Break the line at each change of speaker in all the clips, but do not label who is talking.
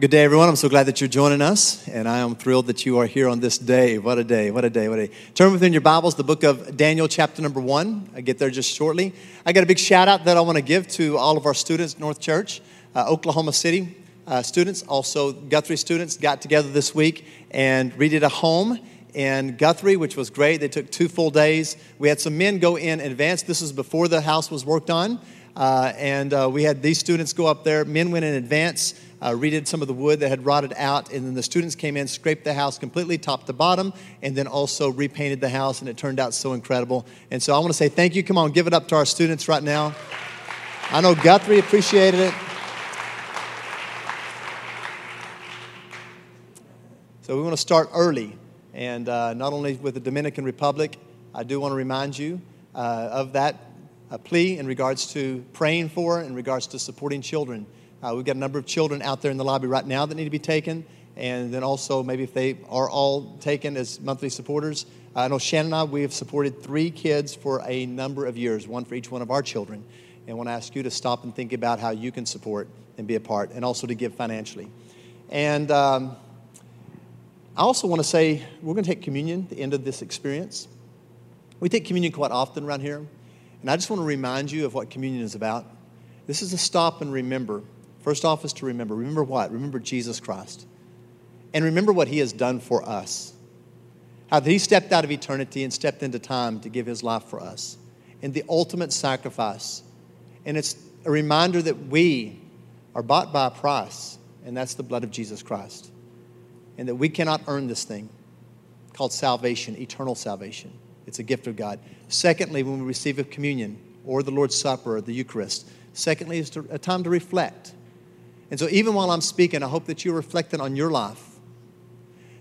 Good day, everyone. I'm so glad that you're joining us, and I am thrilled that you are here on this day. What a day, what a day, what a day. Turn within your Bibles, the book of Daniel, chapter number one. I get there just shortly. I got a big shout out that I want to give to all of our students North Church, uh, Oklahoma City uh, students, also Guthrie students, got together this week and redid a home in Guthrie, which was great. They took two full days. We had some men go in advance. This was before the house was worked on. Uh, and uh, we had these students go up there. Men went in advance uh, redid some of the wood that had rotted out, and then the students came in, scraped the house completely top to bottom, and then also repainted the house, and it turned out so incredible. And so I want to say thank you. Come on, give it up to our students right now. I know Guthrie appreciated it. So we want to start early, and uh, not only with the Dominican Republic, I do want to remind you uh, of that uh, plea in regards to praying for, in regards to supporting children. Uh, we've got a number of children out there in the lobby right now that need to be taken. And then also, maybe if they are all taken as monthly supporters. Uh, I know Shannon and I, we have supported three kids for a number of years, one for each one of our children. And I want to ask you to stop and think about how you can support and be a part, and also to give financially. And um, I also want to say we're going to take communion at the end of this experience. We take communion quite often around here. And I just want to remind you of what communion is about. This is a stop and remember First off is to remember. Remember what? Remember Jesus Christ. And remember what he has done for us. How that he stepped out of eternity and stepped into time to give his life for us. And the ultimate sacrifice. And it's a reminder that we are bought by a price, and that's the blood of Jesus Christ. And that we cannot earn this thing called salvation, eternal salvation. It's a gift of God. Secondly, when we receive a communion or the Lord's Supper or the Eucharist, secondly, is a time to reflect and so, even while I'm speaking, I hope that you're reflecting on your life.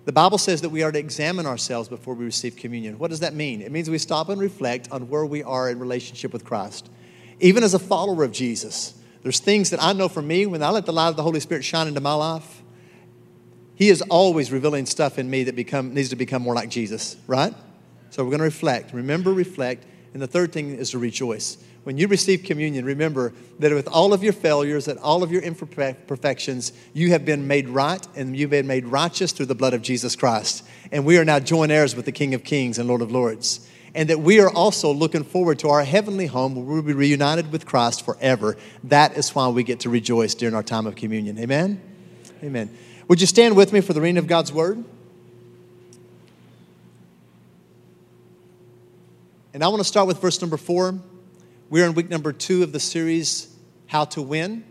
The Bible says that we are to examine ourselves before we receive communion. What does that mean? It means we stop and reflect on where we are in relationship with Christ. Even as a follower of Jesus, there's things that I know for me when I let the light of the Holy Spirit shine into my life. He is always revealing stuff in me that become, needs to become more like Jesus, right? So we're going to reflect. Remember, reflect. And the third thing is to rejoice when you receive communion, remember that with all of your failures and all of your imperfections, you have been made right and you've been made righteous through the blood of Jesus Christ. And we are now joint heirs with the King of Kings and Lord of Lords. And that we are also looking forward to our heavenly home where we'll be reunited with Christ forever. That is why we get to rejoice during our time of communion. Amen? Amen. Would you stand with me for the reading of God's word? And I want to start with verse number four. We're in week number two of the series, How to Win.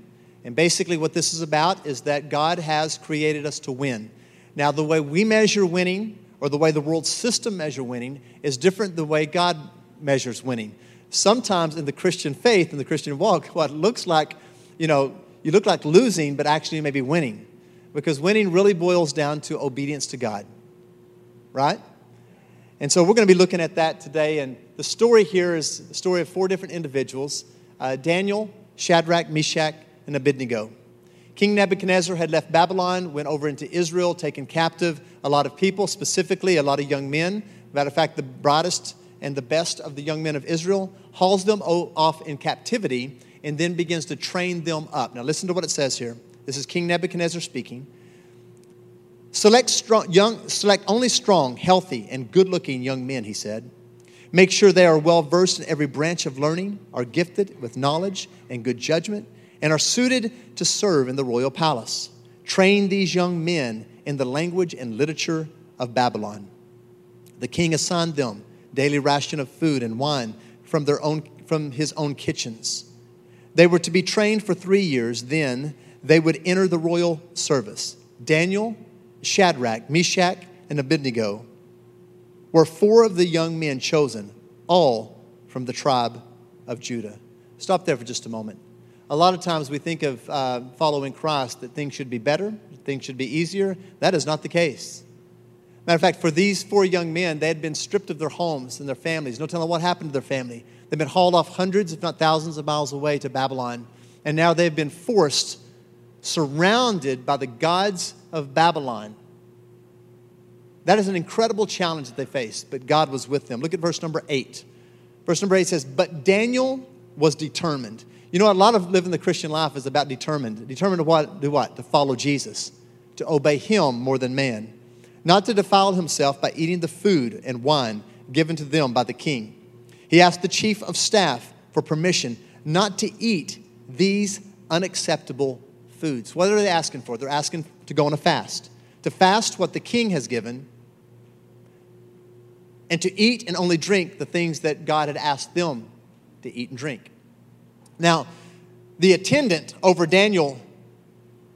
And basically, what this is about is that God has created us to win. Now, the way we measure winning, or the way the world system measure winning, is different than the way God measures winning. Sometimes in the Christian faith, in the Christian walk, what looks like, you know, you look like losing, but actually you may be winning. Because winning really boils down to obedience to God. Right? And so we're going to be looking at that today. And the story here is the story of four different individuals uh, Daniel, Shadrach, Meshach, and Abednego. King Nebuchadnezzar had left Babylon, went over into Israel, taken captive a lot of people, specifically a lot of young men. Matter of fact, the brightest and the best of the young men of Israel, hauls them off in captivity, and then begins to train them up. Now, listen to what it says here. This is King Nebuchadnezzar speaking. Select, strong, young, select only strong, healthy, and good looking young men, he said. Make sure they are well versed in every branch of learning, are gifted with knowledge and good judgment, and are suited to serve in the royal palace. Train these young men in the language and literature of Babylon. The king assigned them daily ration of food and wine from, their own, from his own kitchens. They were to be trained for three years, then they would enter the royal service. Daniel, Shadrach, Meshach, and Abednego were four of the young men chosen, all from the tribe of Judah. Stop there for just a moment. A lot of times we think of uh, following Christ that things should be better, things should be easier. That is not the case. Matter of fact, for these four young men, they had been stripped of their homes and their families. No telling what happened to their family. They've been hauled off hundreds, if not thousands, of miles away to Babylon. And now they've been forced, surrounded by the gods of Babylon. That is an incredible challenge that they faced, but God was with them. Look at verse number eight. Verse number eight says, But Daniel was determined. You know, a lot of living the Christian life is about determined. Determined to what? Do what? To follow Jesus. to obey him more than man, not to defile himself by eating the food and wine given to them by the king. He asked the chief of staff for permission not to eat these unacceptable foods. What are they asking for? They're asking to go on a fast, to fast what the king has given, and to eat and only drink the things that God had asked them to eat and drink. Now, the attendant over Daniel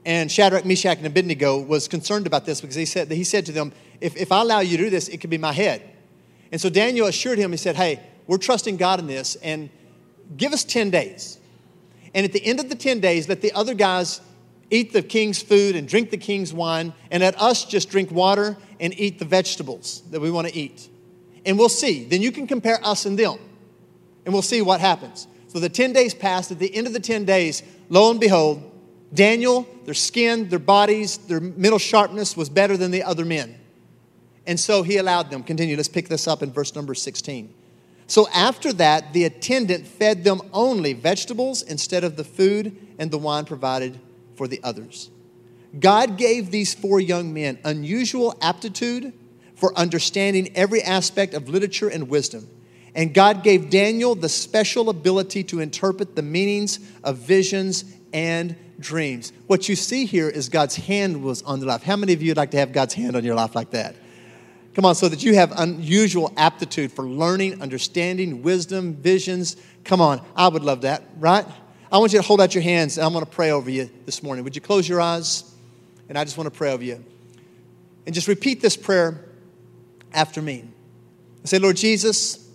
and Shadrach, Meshach, and Abednego was concerned about this because he said, he said to them, if, if I allow you to do this, it could be my head. And so Daniel assured him, he said, Hey, we're trusting God in this, and give us 10 days. And at the end of the 10 days, let the other guys eat the king's food and drink the king's wine, and let us just drink water and eat the vegetables that we want to eat. And we'll see. Then you can compare us and them, and we'll see what happens. So the 10 days passed. At the end of the 10 days, lo and behold, Daniel, their skin, their bodies, their mental sharpness was better than the other men. And so he allowed them. Continue. Let's pick this up in verse number 16. So after that, the attendant fed them only vegetables instead of the food and the wine provided for the others. God gave these four young men unusual aptitude for understanding every aspect of literature and wisdom. And God gave Daniel the special ability to interpret the meanings of visions and dreams. What you see here is God's hand was on their life. How many of you would like to have God's hand on your life like that? Come on, so that you have unusual aptitude for learning, understanding, wisdom, visions. Come on, I would love that, right? I want you to hold out your hands and I'm going to pray over you this morning. Would you close your eyes? And I just want to pray over you. And just repeat this prayer after me. Say, Lord Jesus,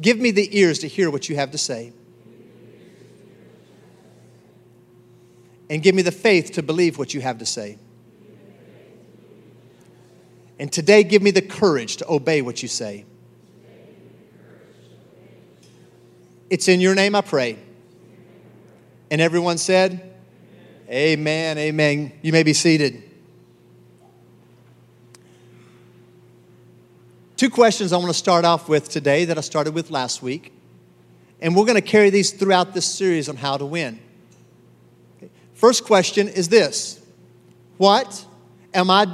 give me the ears to hear what you have to say. And give me the faith to believe what you have to say. And today, give me the courage to obey what you say. It's in your name I pray. And everyone said, Amen, amen. You may be seated. Two questions I want to start off with today that I started with last week. And we're going to carry these throughout this series on how to win. First question is this What am I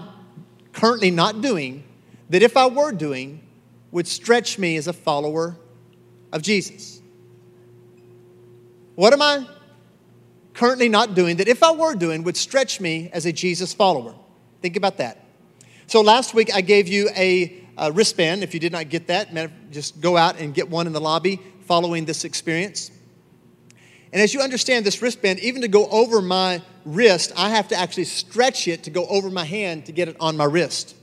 currently not doing that if I were doing would stretch me as a follower of Jesus? What am I currently not doing that if I were doing would stretch me as a Jesus follower? Think about that. So last week I gave you a, a wristband. If you did not get that, just go out and get one in the lobby following this experience. And as you understand this wristband, even to go over my wrist, I have to actually stretch it to go over my hand to get it on my wrist,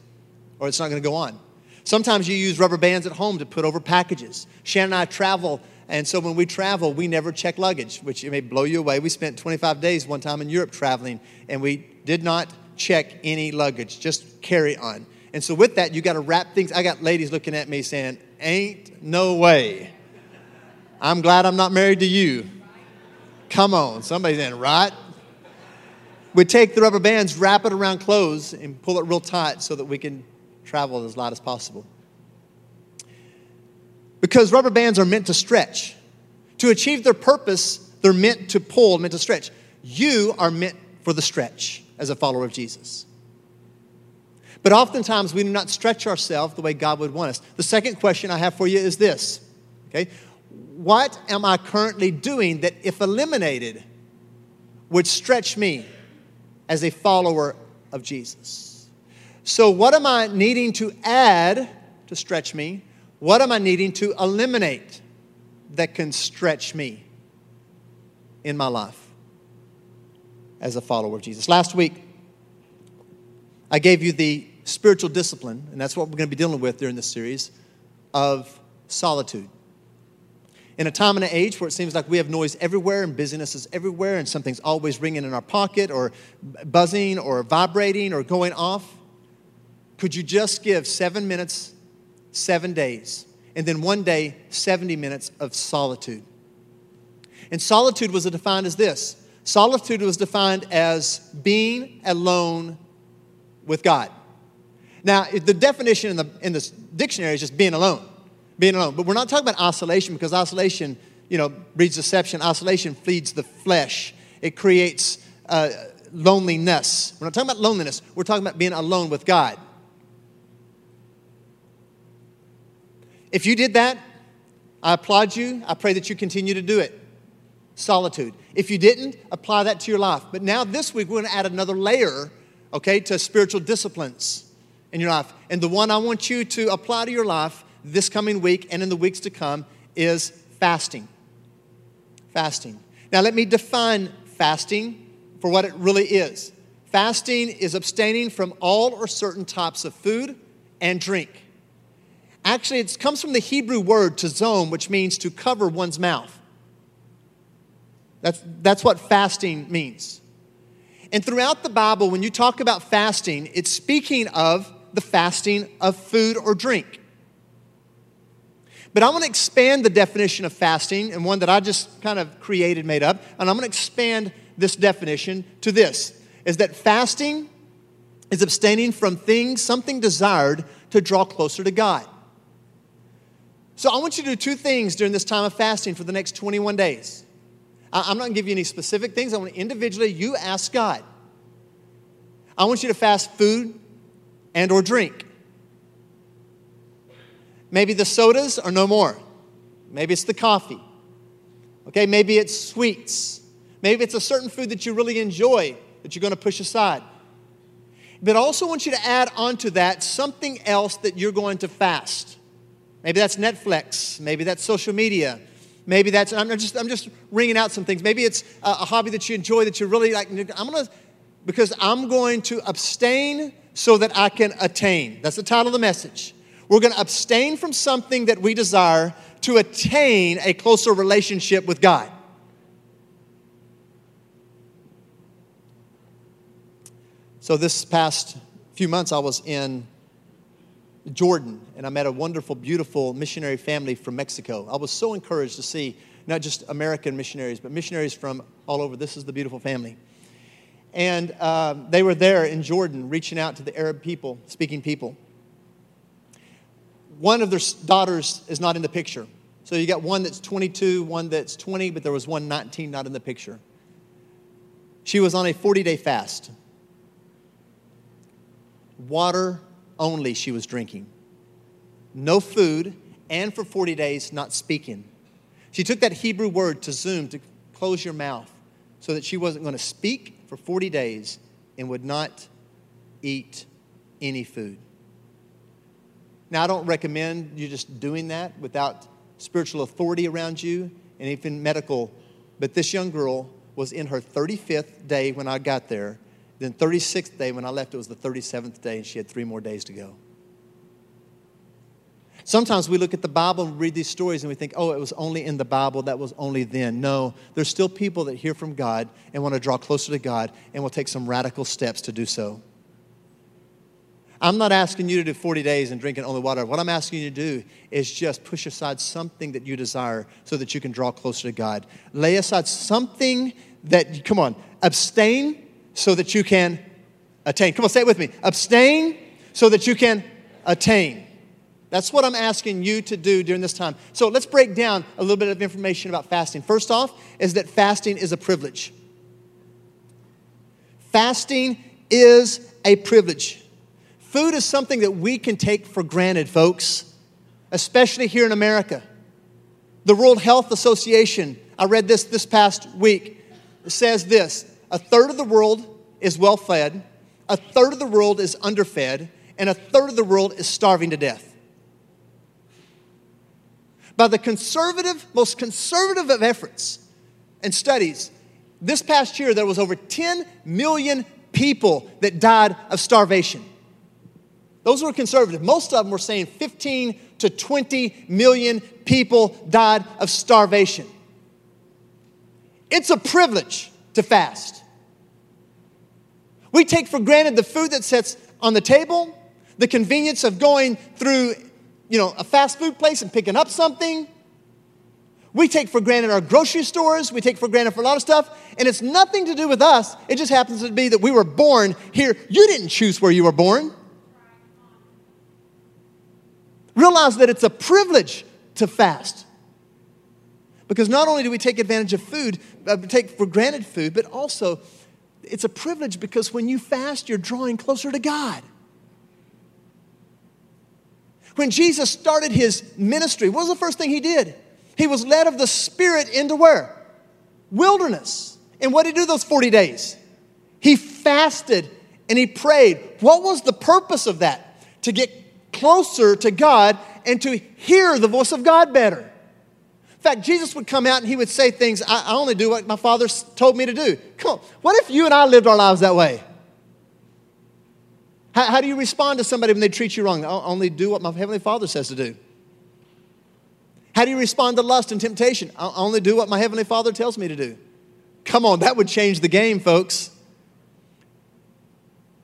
or it's not going to go on. Sometimes you use rubber bands at home to put over packages. Shannon and I travel, and so when we travel, we never check luggage, which it may blow you away. We spent 25 days one time in Europe traveling, and we did not check any luggage, just carry on. And so with that, you got to wrap things. I got ladies looking at me saying, Ain't no way. I'm glad I'm not married to you. Come on, somebody's in, right? We take the rubber bands, wrap it around clothes, and pull it real tight so that we can travel as light as possible. Because rubber bands are meant to stretch. To achieve their purpose, they're meant to pull, meant to stretch. You are meant for the stretch as a follower of Jesus. But oftentimes we do not stretch ourselves the way God would want us. The second question I have for you is this okay? what am I currently doing that, if eliminated, would stretch me as a follower of Jesus? So, what am I needing to add to stretch me? What am I needing to eliminate that can stretch me in my life as a follower of Jesus? Last week, I gave you the spiritual discipline, and that's what we're going to be dealing with during this series of solitude in a time and an age where it seems like we have noise everywhere and busyness is everywhere and something's always ringing in our pocket or buzzing or vibrating or going off, could you just give seven minutes, seven days, and then one day, 70 minutes of solitude? And solitude was defined as this solitude was defined as being alone with God. Now, the definition in the, in the dictionary is just being alone being alone. But we're not talking about isolation because isolation, you know, breeds deception. Isolation feeds the flesh. It creates uh, loneliness. We're not talking about loneliness, we're talking about being alone with God. If you did that, I applaud you. I pray that you continue to do it. Solitude. If you didn't, apply that to your life. But now this week, we're going to add another layer, okay, to spiritual disciplines in your life. And the one I want you to apply to your life this coming week and in the weeks to come is fasting. Fasting. Now, let me define fasting for what it really is. Fasting is abstaining from all or certain types of food and drink. Actually, it comes from the Hebrew word tzom, which means to cover one's mouth. That's, that's what fasting means. And throughout the Bible, when you talk about fasting, it's speaking of the fasting of food or drink. But I want to expand the definition of fasting, and one that I just kind of created, made up, and I'm going to expand this definition to this is that fasting is abstaining from things, something desired to draw closer to God. So I want you to do two things during this time of fasting for the next 21 days. I'm not going to give you any specific things. I want to individually, you ask God. I want you to fast food and or drink. Maybe the sodas are no more. Maybe it's the coffee. Okay, maybe it's sweets. Maybe it's a certain food that you really enjoy that you're going to push aside. But I also want you to add onto that something else that you're going to fast. Maybe that's Netflix. Maybe that's social media. Maybe that's, I'm just, I'm just ringing out some things. Maybe it's a, a hobby that you enjoy that you really like. I'm going to, because I'm going to abstain so that I can attain. That's the title of the message. We're going to abstain from something that we desire to attain a closer relationship with God. So, this past few months, I was in Jordan, and I met a wonderful, beautiful missionary family from Mexico. I was so encouraged to see not just American missionaries, but missionaries from all over. This is the beautiful family. And uh, they were there in Jordan reaching out to the Arab people, speaking people. One of their daughters is not in the picture. So you got one that's 22, one that's 20, but there was one 19 not in the picture. She was on a 40 day fast. Water only she was drinking. No food, and for 40 days, not speaking. She took that Hebrew word tzom, to close your mouth, so that she wasn't going to speak for 40 days and would not eat any food. Now, I don't recommend you just doing that without spiritual authority around you and even medical, but this young girl was in her 35th day when I got there then 36th day, when I left, it was the 37th day, and she had three more days to go. Sometimes we look at the Bible and read these stories and we think, oh, it was only in the Bible, that was only then. No, there's still people that hear from God and want to draw closer to God and will take some radical steps to do so. I'm not asking you to do 40 days and drinking only water. What I'm asking you to do is just push aside something that you desire so that you can draw closer to God. Lay aside something that, come on, abstain so that you can attain. Come on, say it with me. Abstain so that you can attain. That's what I'm asking you to do during this time. So let's break down a little bit of information about fasting. First off, is that fasting is a privilege. Fasting is a privilege. Food is something that we can take for granted, folks, especially here in America. The World Health Association, I read this this past week, says this a third of the world is well fed, a third of the world is underfed, and a third of the world is starving to death. By the conservative, most conservative of efforts and studies, this past year there was over 10 million people that died of starvation. Those were conservative. Most of them were saying 15 to 20 million people died of starvation. It's a privilege to fast. We take for granted the food that sits on the table, the convenience of going through, you know, a fast food place and picking up something. We take for granted our grocery stores. We take for granted for a lot of stuff. And it's nothing to do with us. It just happens to be that we were born here. You didn't choose where you were born. Realize that it's a privilege to fast. Because not only do we take advantage of food, uh, take for granted food, but also it's a privilege because when you fast, you're drawing closer to God. When Jesus started his ministry, what was the first thing he did? He was led of the Spirit into where? Wilderness. And what did he do those 40 days? He fasted and he prayed. What was the purpose of that? To get closer to God and to hear the voice of God better. In fact, Jesus would come out and he would say things, I, I only do what my father told me to do. Come on, what if you and I lived our lives that way? How, how do you respond to somebody when they treat you wrong? I only do what my Heavenly Father says to do. How do you respond to lust and temptation? I only do what my Heavenly Father tells me to do. Come on, that would change the game, folks.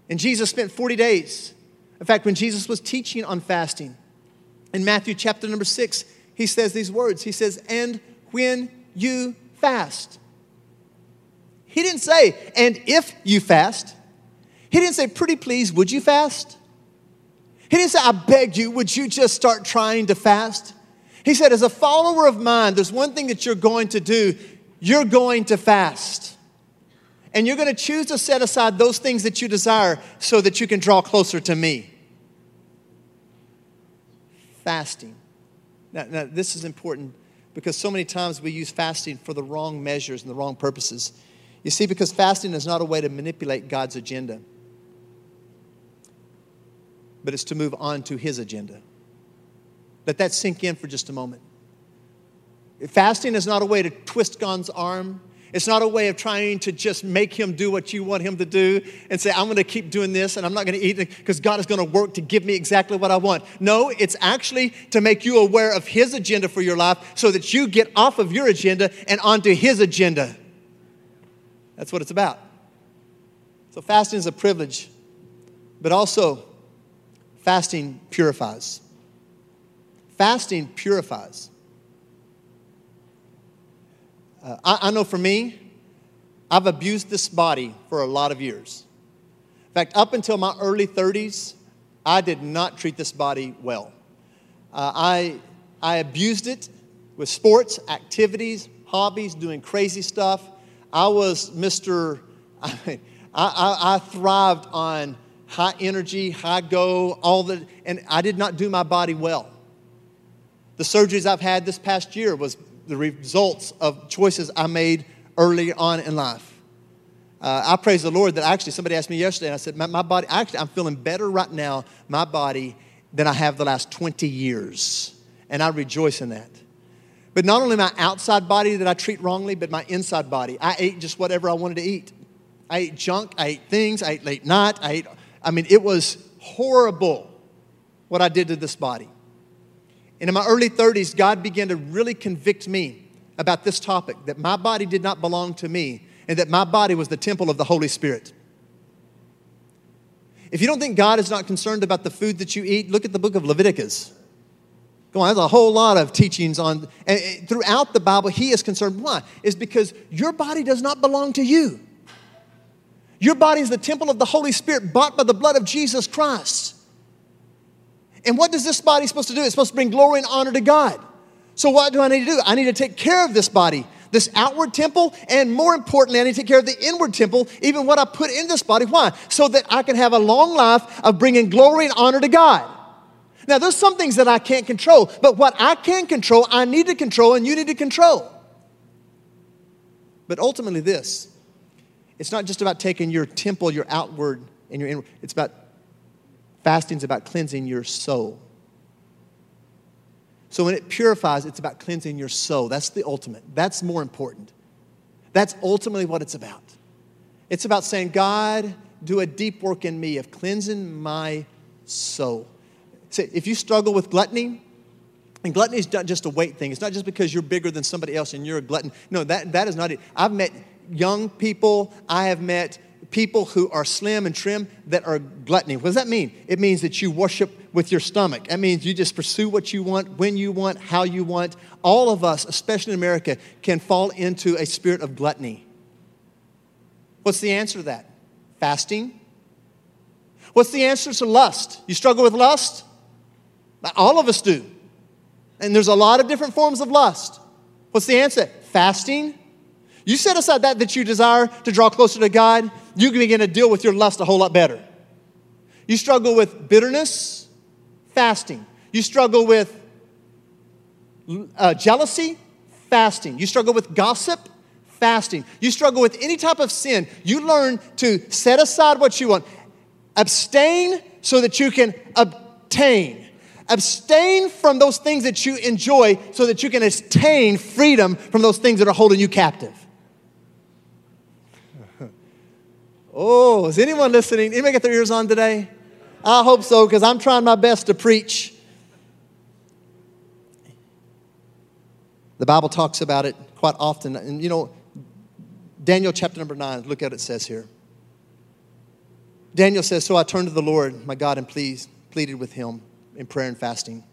And Jesus spent 40 days. In fact, when Jesus was teaching on fasting, in Matthew chapter number 6, he says these words. He says, And when you fast. He didn't say, And if you fast. He didn't say, Pretty please, would you fast? He didn't say, I beg you, would you just start trying to fast? He said, As a follower of mine, there's one thing that you're going to do you're going to fast. And you're going to choose to set aside those things that you desire so that you can draw closer to me. Fasting. Now, now, this is important because so many times we use fasting for the wrong measures and the wrong purposes. You see, because fasting is not a way to manipulate God's agenda, but it's to move on to His agenda. Let that sink in for just a moment. Fasting is not a way to twist God's arm it's not a way of trying to just make him do what you want him to do and say, I'm going to keep doing this and I'm not going to eat it because God is going to work to give me exactly what I want. No, it's actually to make you aware of his agenda for your life so that you get off of your agenda and onto his agenda. That's what it's about. So, fasting is a privilege, but also fasting purifies. Fasting purifies. Uh, I, I know for me, I've abused this body for a lot of years. In fact, up until my early 30s, I did not treat this body well. Uh, I, I abused it with sports, activities, hobbies, doing crazy stuff. I was Mr. I, mean, I, I, I thrived on high energy, high go, all the, and I did not do my body well. The surgeries I've had this past year was the results of choices I made early on in life. Uh, I praise the Lord that actually somebody asked me yesterday, and I said, my, my, body, actually, I'm feeling better right now, my body, than I have the last 20 years. And I rejoice in that. But not only my outside body that I treat wrongly, but my inside body. I ate just whatever I wanted to eat. I ate junk, I ate things, I ate late night, I ate, I mean, it was horrible what I did to this body. And in my early 30s, God began to really convict me about this topic that my body did not belong to me and that my body was the temple of the Holy Spirit. If you don't think God is not concerned about the food that you eat, look at the book of Leviticus. Go on, there's a whole lot of teachings on, and throughout the Bible, He is concerned. Why? Is because your body does not belong to you. Your body is the temple of the Holy Spirit bought by the blood of Jesus Christ. And what does this body supposed to do? It's supposed to bring glory and honor to God. So what do I need to do? I need to take care of this body, this outward temple, and more importantly, I need to take care of the inward temple, even what I put in this body. Why? So that I can have a long life of bringing glory and honor to God. Now, there's some things that I can't control, but what I can control, I need to control, and you need to control. But ultimately, this it's not just about taking your temple, your outward, and your inward, it's about Fasting is about cleansing your soul. So when it purifies, it's about cleansing your soul. That's the ultimate. That's more important. That's ultimately what it's about. It's about saying, God, do a deep work in me of cleansing my soul. See, if you struggle with gluttony, and gluttony is not just a weight thing. It's not just because you're bigger than somebody else and you're a glutton. No, that, that is not it. I've met young people, I have met people who are slim and trim that are gluttony. What does that mean? It means that you worship with your stomach. That means you just pursue what you want, when you want, how you want. All of us, especially in America, can fall into a spirit of gluttony. What's the answer to that? Fasting. What's the answer to lust? You struggle with lust? All of us do. And there's a lot of different forms of lust. What's the answer? Fasting. You set aside that that you desire to draw closer to God you can begin to deal with your lust a whole lot better. You struggle with bitterness, fasting. You struggle with uh, jealousy, fasting. You struggle with gossip, fasting. You struggle with any type of sin, you learn to set aside what you want. Abstain so that you can obtain. Abstain from those things that you enjoy so that you can attain freedom from those things that are holding you captive. Oh, is anyone listening? Anybody get their ears on today? I hope so, because I'm trying my best to preach. The Bible talks about it quite often. And you know, Daniel chapter number nine, look at what it says here. Daniel says, So I turned to the Lord, my God, and pleaded with him in prayer and fasting.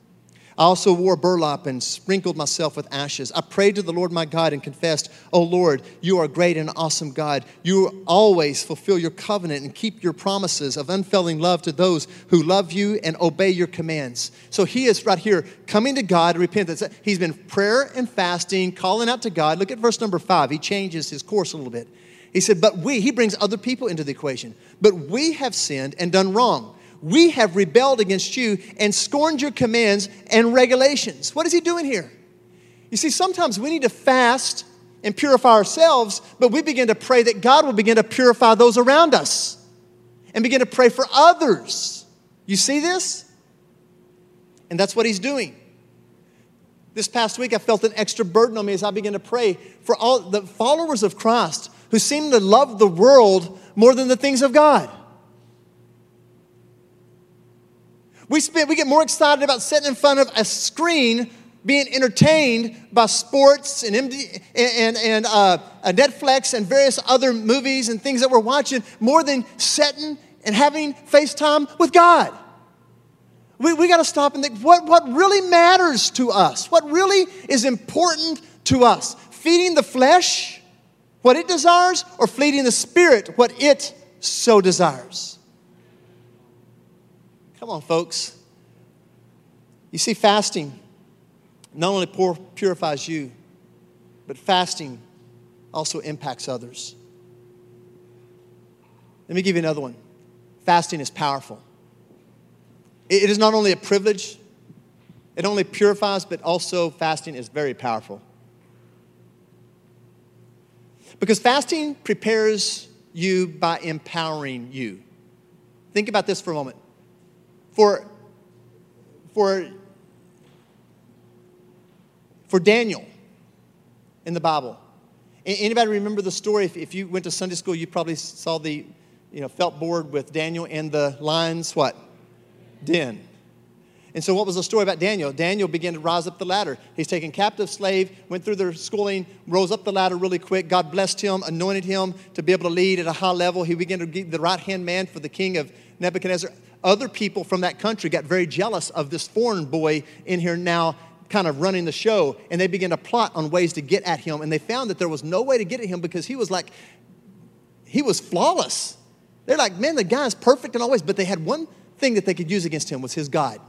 I also wore burlap and sprinkled myself with ashes. I prayed to the Lord my God and confessed, Oh Lord, you are great and awesome God. You always fulfill your covenant and keep your promises of unfailing love to those who love you and obey your commands. So he is right here coming to God, repentance. He's been prayer and fasting, calling out to God. Look at verse number five. He changes his course a little bit. He said, But we, he brings other people into the equation, but we have sinned and done wrong we have rebelled against you and scorned your commands and regulations. What is he doing here? You see, sometimes we need to fast and purify ourselves, but we begin to pray that God will begin to purify those around us and begin to pray for others. You see this? And that's what he's doing. This past week, I felt an extra burden on me as I began to pray for all the followers of Christ who seem to love the world more than the things of God. We, spend, we get more excited about sitting in front of a screen being entertained by sports and, MD, and, and uh, Netflix and various other movies and things that we're watching more than sitting and having FaceTime with God. We, we got to stop and think what, what really matters to us? What really is important to us? Feeding the flesh what it desires or feeding the spirit what it so desires? Come on, folks. You see, fasting not only purifies you, but fasting also impacts others. Let me give you another one. Fasting is powerful. It is not only a privilege, it only purifies, but also fasting is very powerful. Because fasting prepares you by empowering you. Think about this for a moment. For, for, for Daniel in the Bible. Anybody remember the story? If, if you went to Sunday school, you probably saw the you know, felt board with Daniel and the lions, what? Den. And so, what was the story about Daniel? Daniel began to rise up the ladder. He's taken captive slave, went through their schooling, rose up the ladder really quick. God blessed him, anointed him to be able to lead at a high level. He began to be the right hand man for the king of Nebuchadnezzar other people from that country got very jealous of this foreign boy in here now kind of running the show and they began to plot on ways to get at him and they found that there was no way to get at him because he was like he was flawless. They're like man the guy's perfect in all ways but they had one thing that they could use against him was his god.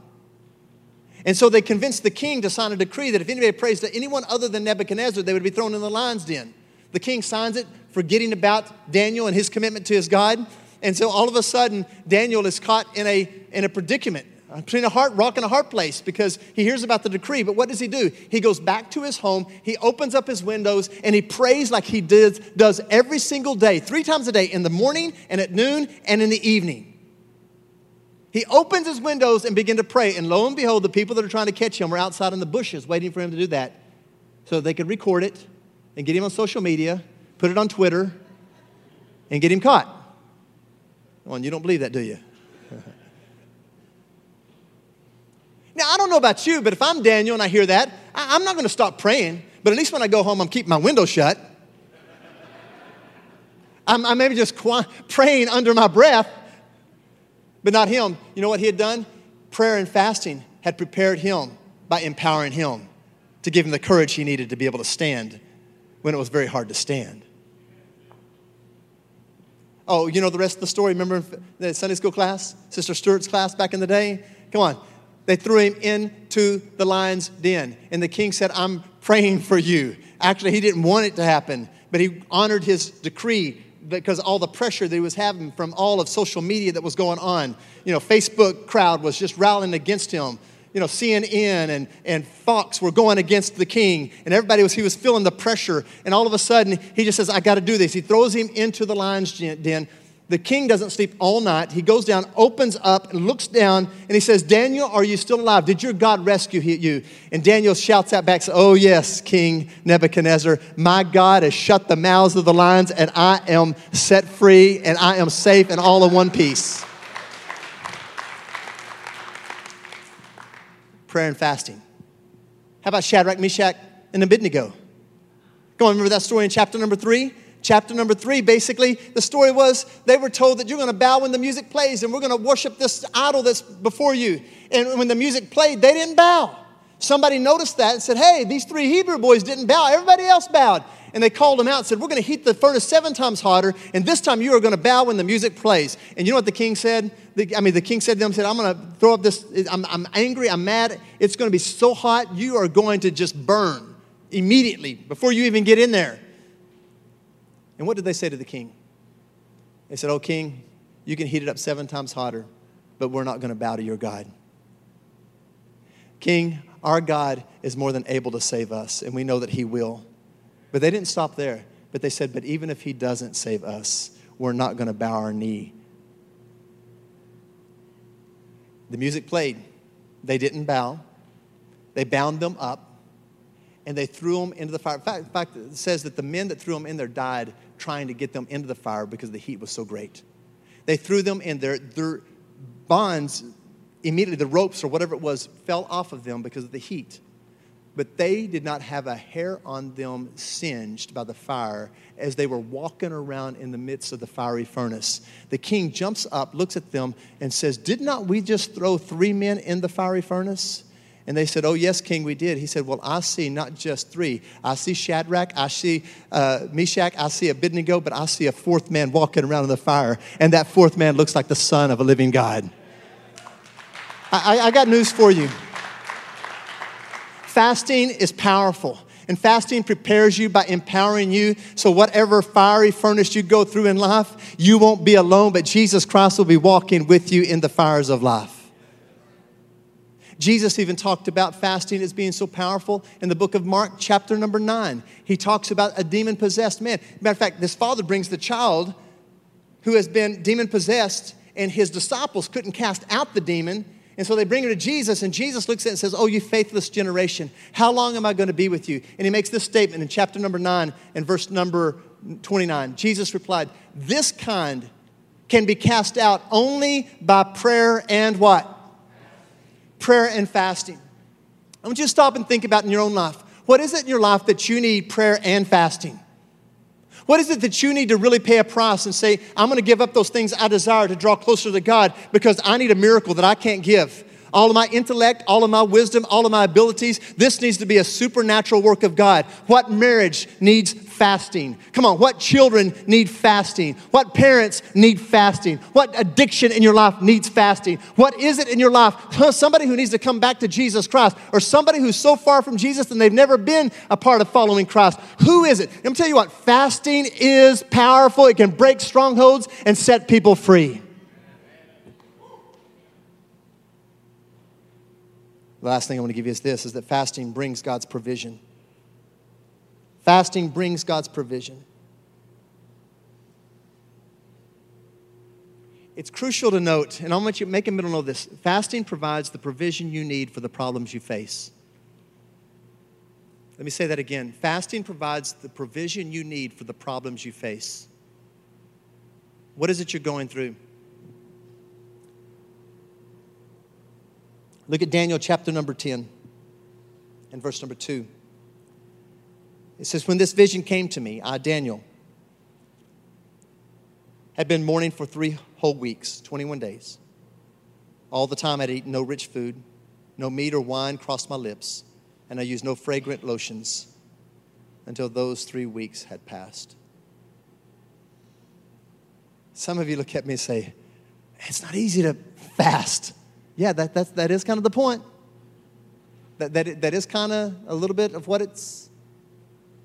And so they convinced the king to sign a decree that if anybody prays to anyone other than nebuchadnezzar they would be thrown in the lion's den. The king signs it forgetting about daniel and his commitment to his god and so all of a sudden, Daniel is caught in a, in a predicament uh, between a heart rock and a hard place because he hears about the decree. But what does he do? He goes back to his home, he opens up his windows, and he prays like he does, does every single day, three times a day, in the morning and at noon and in the evening. He opens his windows and begin to pray, and lo and behold, the people that are trying to catch him are outside in the bushes waiting for him to do that so they could record it and get him on social media, put it on Twitter, and get him caught. Well, you don't believe that, do you? now, I don't know about you, but if I'm Daniel and I hear that, I, am not going to stop praying, but at least when I go home, I'm keeping my window shut. I'm, I'm maybe just praying under my breath, but not him. You know what he had done? Prayer and fasting had prepared him by empowering him to give him the courage he needed to be able to stand when it was very hard to stand. Oh, you know the rest of the story? Remember the Sunday school class? Sister Stewart's class back in the day? Come on. They threw him into the lion's den. And the king said, I'm praying for you. Actually, he didn't want it to happen, but he honored his decree because all the pressure that he was having from all of social media that was going on. You know, Facebook crowd was just rallying against him. You know, CNN and, and Fox were going against the king, and everybody was, he was feeling the pressure. And all of a sudden, he just says, I got to do this. He throws him into the lion's den. The king doesn't sleep all night. He goes down, opens up, and looks down, and he says, Daniel, are you still alive? Did your God rescue you? And Daniel shouts out back, Oh, yes, King Nebuchadnezzar, my God has shut the mouths of the lions, and I am set free, and I am safe, and all in one piece. Prayer and fasting. How about Shadrach, Meshach, and Abednego? Go on, remember that story in chapter number three? chapter number three, basically, the story was they were told that you're going to bow when the music plays and we're going to worship this idol that's before you. And when the music played, they didn't bow. Somebody noticed that and said, Hey, these three Hebrew boys didn't bow. Everybody else bowed. And they called them out and said, We're going to heat the furnace seven times hotter, and this time you are going to bow when the music plays. And you know what the king said? The, I mean, the king said to them, said, I'm going to throw up this, I'm, I'm angry, I'm mad. It's going to be so hot, you are going to just burn immediately before you even get in there. And what did they say to the king? They said, Oh, king, you can heat it up seven times hotter, but we're not going to bow to your God. King, our God is more than able to save us, and we know that he will. But they didn't stop there. But they said, But even if he doesn't save us, we're not going to bow our knee. The music played. They didn't bow. They bound them up and they threw them into the fire. In fact, in fact, it says that the men that threw them in there died trying to get them into the fire because the heat was so great. They threw them in there. Their bonds, immediately, the ropes or whatever it was, fell off of them because of the heat. But they did not have a hair on them singed by the fire as they were walking around in the midst of the fiery furnace. The king jumps up, looks at them, and says, Did not we just throw three men in the fiery furnace? And they said, Oh, yes, King, we did. He said, Well, I see not just three. I see Shadrach, I see uh, Meshach, I see Abednego, but I see a fourth man walking around in the fire. And that fourth man looks like the son of a living God. I, I got news for you. Fasting is powerful. And fasting prepares you by empowering you. So, whatever fiery furnace you go through in life, you won't be alone, but Jesus Christ will be walking with you in the fires of life. Jesus even talked about fasting as being so powerful in the book of Mark, chapter number nine. He talks about a demon possessed man. Matter of fact, this father brings the child who has been demon possessed, and his disciples couldn't cast out the demon. And so they bring her to Jesus, and Jesus looks at it and says, Oh, you faithless generation, how long am I going to be with you? And he makes this statement in chapter number 9 and verse number 29. Jesus replied, This kind can be cast out only by prayer and what? prayer and fasting. I want you to stop and think about in your own life. What is it in your life that you need prayer and fasting? What is it that you need to really pay a price and say, I'm going to give up those things I desire to draw closer to God because I need a miracle that I can't give? All of my intellect, all of my wisdom, all of my abilities. This needs to be a supernatural work of God. What marriage needs fasting? Come on, what children need fasting? What parents need fasting? What addiction in your life needs fasting? What is it in your life? Somebody who needs to come back to Jesus Christ, or somebody who's so far from Jesus and they've never been a part of following Christ. Who is it? Let me tell you what, fasting is powerful. It can break strongholds and set people free. The last thing I want to give you is this is that fasting brings God's provision. Fasting brings God's provision. It's crucial to note, and I want you to make a middle note this fasting provides the provision you need for the problems you face. Let me say that again. Fasting provides the provision you need for the problems you face. What is it you're going through? Look at Daniel chapter number 10 and verse number 2. It says, When this vision came to me, I, Daniel, had been mourning for three whole weeks, 21 days. All the time I'd eaten no rich food, no meat or wine crossed my lips, and I used no fragrant lotions until those three weeks had passed. Some of you look at me and say, It's not easy to fast. Yeah, that, that's, that is kind of the point. That, that, that is kind of a little bit of what it's,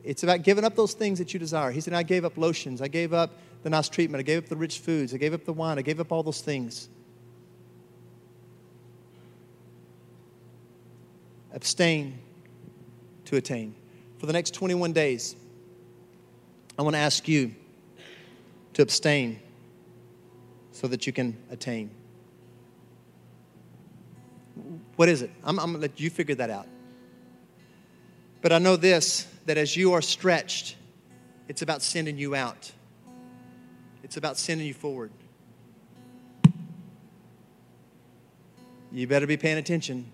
it's about giving up those things that you desire. He said, I gave up lotions. I gave up the nice treatment. I gave up the rich foods. I gave up the wine. I gave up all those things. Abstain to attain. For the next 21 days, I want to ask you to abstain so that you can attain. What is it? I'm, I'm going to let you figure that out. But I know this that as you are stretched, it's about sending you out, it's about sending you forward. You better be paying attention.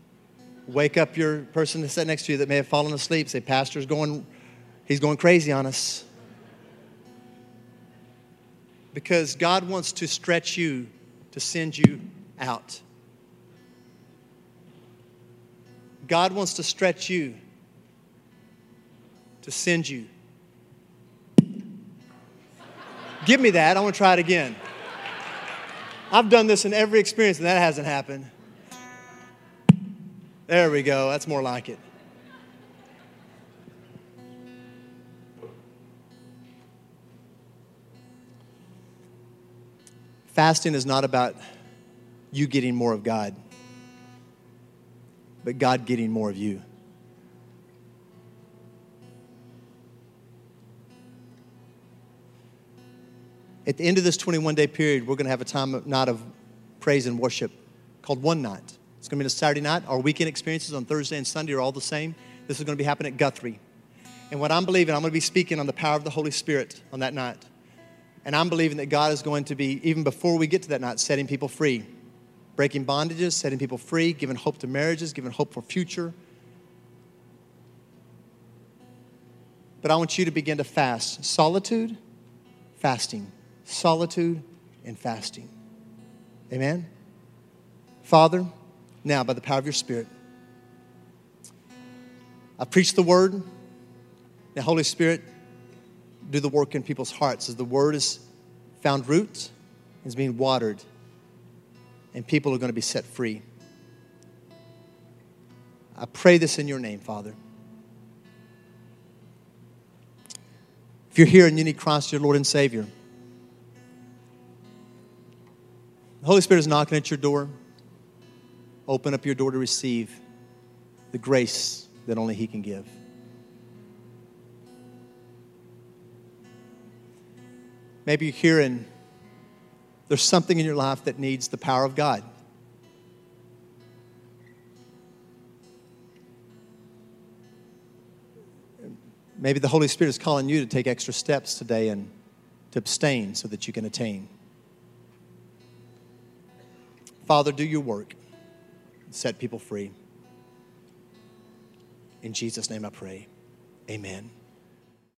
Wake up your person that sat next to you that may have fallen asleep. Say, Pastor's going, he's going crazy on us. Because God wants to stretch you to send you out. God wants to stretch you to send you. Give me that. I want to try it again. I've done this in every experience, and that hasn't happened. There we go. That's more like it. Fasting is not about you getting more of God, but God getting more of you. At the end of this 21 day period, we're going to have a time of, night of praise and worship called One Night. It's going to be a Saturday night. Our weekend experiences on Thursday and Sunday are all the same. This is going to be happening at Guthrie. And what I'm believing, I'm going to be speaking on the power of the Holy Spirit on that night. And I'm believing that God is going to be, even before we get to that night, setting people free, breaking bondages, setting people free, giving hope to marriages, giving hope for future. But I want you to begin to fast. Solitude, fasting. Solitude and fasting. Amen? Father, now, by the power of your Spirit. I preach the word. Now, Holy Spirit, do the work in people's hearts as the word is found roots, and is being watered, and people are going to be set free. I pray this in your name, Father. If you're here and you need Christ, your Lord and Savior, the Holy Spirit is knocking at your door open up your door to receive the grace that only He can give. Maybe you're here and there's something in your life that needs the power of God. Maybe the Holy Spirit is calling you to take extra steps today and to abstain so that you can attain. Father, do your work set people free. In Jesus' name I pray. Amen.